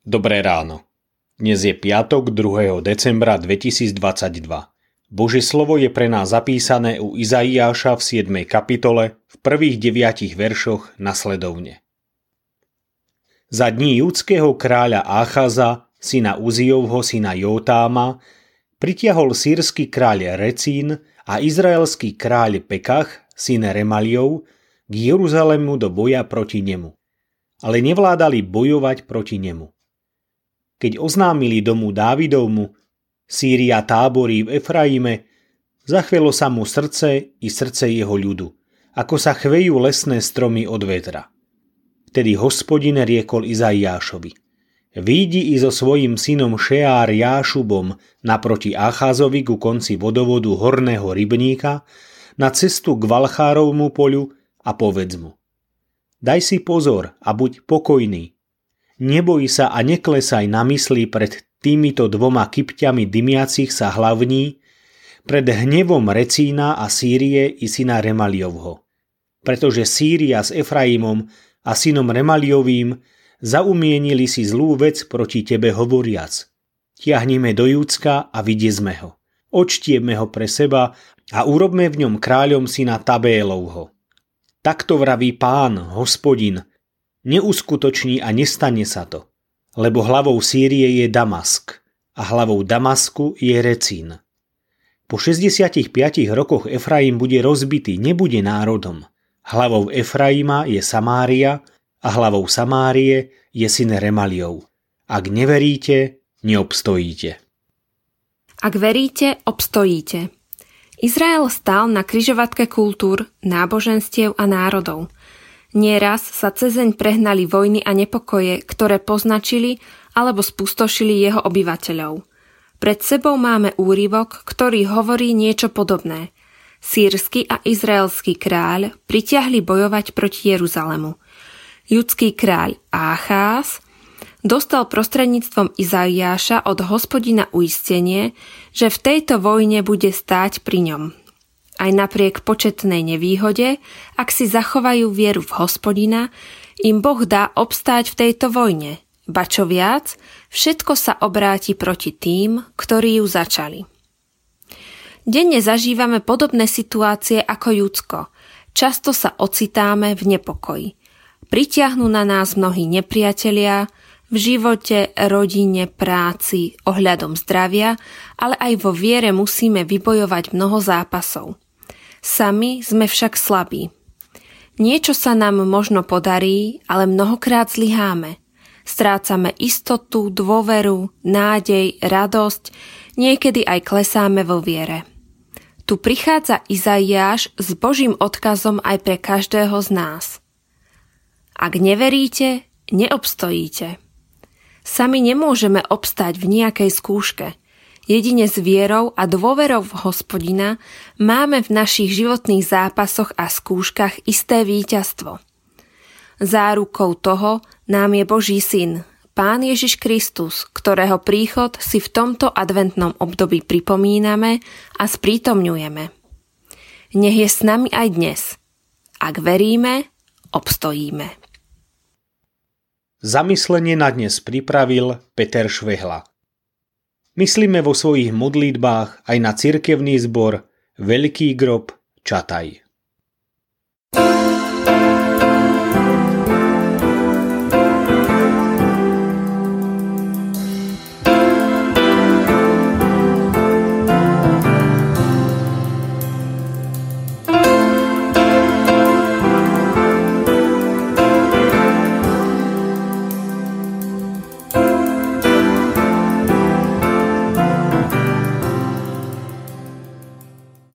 Dobré ráno. Dnes je piatok 2. decembra 2022. Božie slovo je pre nás zapísané u Izaiáša v 7. kapitole v prvých deviatich veršoch nasledovne. Za dní judského kráľa Áchaza, syna Uzijovho, syna Jotáma, pritiahol sírsky kráľ Recín a izraelský kráľ Pekach, syn Remaliov, k Jeruzalému do boja proti nemu. Ale nevládali bojovať proti nemu keď oznámili domu Dávidovmu, Sýria táborí v Efraime, zachvelo sa mu srdce i srdce jeho ľudu, ako sa chvejú lesné stromy od vetra. Vtedy hospodin riekol Izaiášovi. Výjdi i so svojím synom Šeár Jášubom naproti Acházovi ku konci vodovodu horného rybníka na cestu k Valchárovmu poľu a povedz mu. Daj si pozor a buď pokojný, Neboj sa a neklesaj na mysli pred týmito dvoma kypťami dymiacich sa hlavní, pred hnevom Recína a Sýrie i syna Remaliovho. Pretože Sýria s Efraimom a synom Remaliovým zaumienili si zlú vec proti tebe hovoriac. Tiahnime do Júcka a vidiezme ho. Očtieme ho pre seba a urobme v ňom kráľom syna Tabélovho. Takto vraví pán, hospodin, neuskutoční a nestane sa to, lebo hlavou Sýrie je Damask a hlavou Damasku je Recín. Po 65 rokoch Efraim bude rozbitý, nebude národom. Hlavou Efraima je Samária a hlavou Samárie je syn Remaliov. Ak neveríte, neobstojíte. Ak veríte, obstojíte. Izrael stál na kryžovatke kultúr, náboženstiev a národov – Nieraz sa cezeň prehnali vojny a nepokoje, ktoré poznačili alebo spustošili jeho obyvateľov. Pred sebou máme úryvok, ktorý hovorí niečo podobné. Sírsky a izraelský kráľ pritiahli bojovať proti Jeruzalemu. Judský kráľ Áchás dostal prostredníctvom Izaiáša od hospodina uistenie, že v tejto vojne bude stáť pri ňom aj napriek početnej nevýhode, ak si zachovajú vieru v hospodina, im Boh dá obstáť v tejto vojne. Ba čo viac, všetko sa obráti proti tým, ktorí ju začali. Denne zažívame podobné situácie ako Judsko. Často sa ocitáme v nepokoji. Pritiahnu na nás mnohí nepriatelia, v živote, rodine, práci, ohľadom zdravia, ale aj vo viere musíme vybojovať mnoho zápasov. Sami sme však slabí. Niečo sa nám možno podarí, ale mnohokrát zlyháme. Strácame istotu, dôveru, nádej, radosť, niekedy aj klesáme vo viere. Tu prichádza Izaiáš s Božím odkazom aj pre každého z nás. Ak neveríte, neobstojíte. Sami nemôžeme obstať v nejakej skúške – Jedine s vierou a dôverou v hospodina máme v našich životných zápasoch a skúškach isté víťazstvo. Zárukou toho nám je Boží syn, Pán Ježiš Kristus, ktorého príchod si v tomto adventnom období pripomíname a sprítomňujeme. Nech je s nami aj dnes. Ak veríme, obstojíme. Zamyslenie na dnes pripravil Peter Švehla. Myslíme vo svojich modlitbách aj na cirkevný zbor Veľký grob Čataj.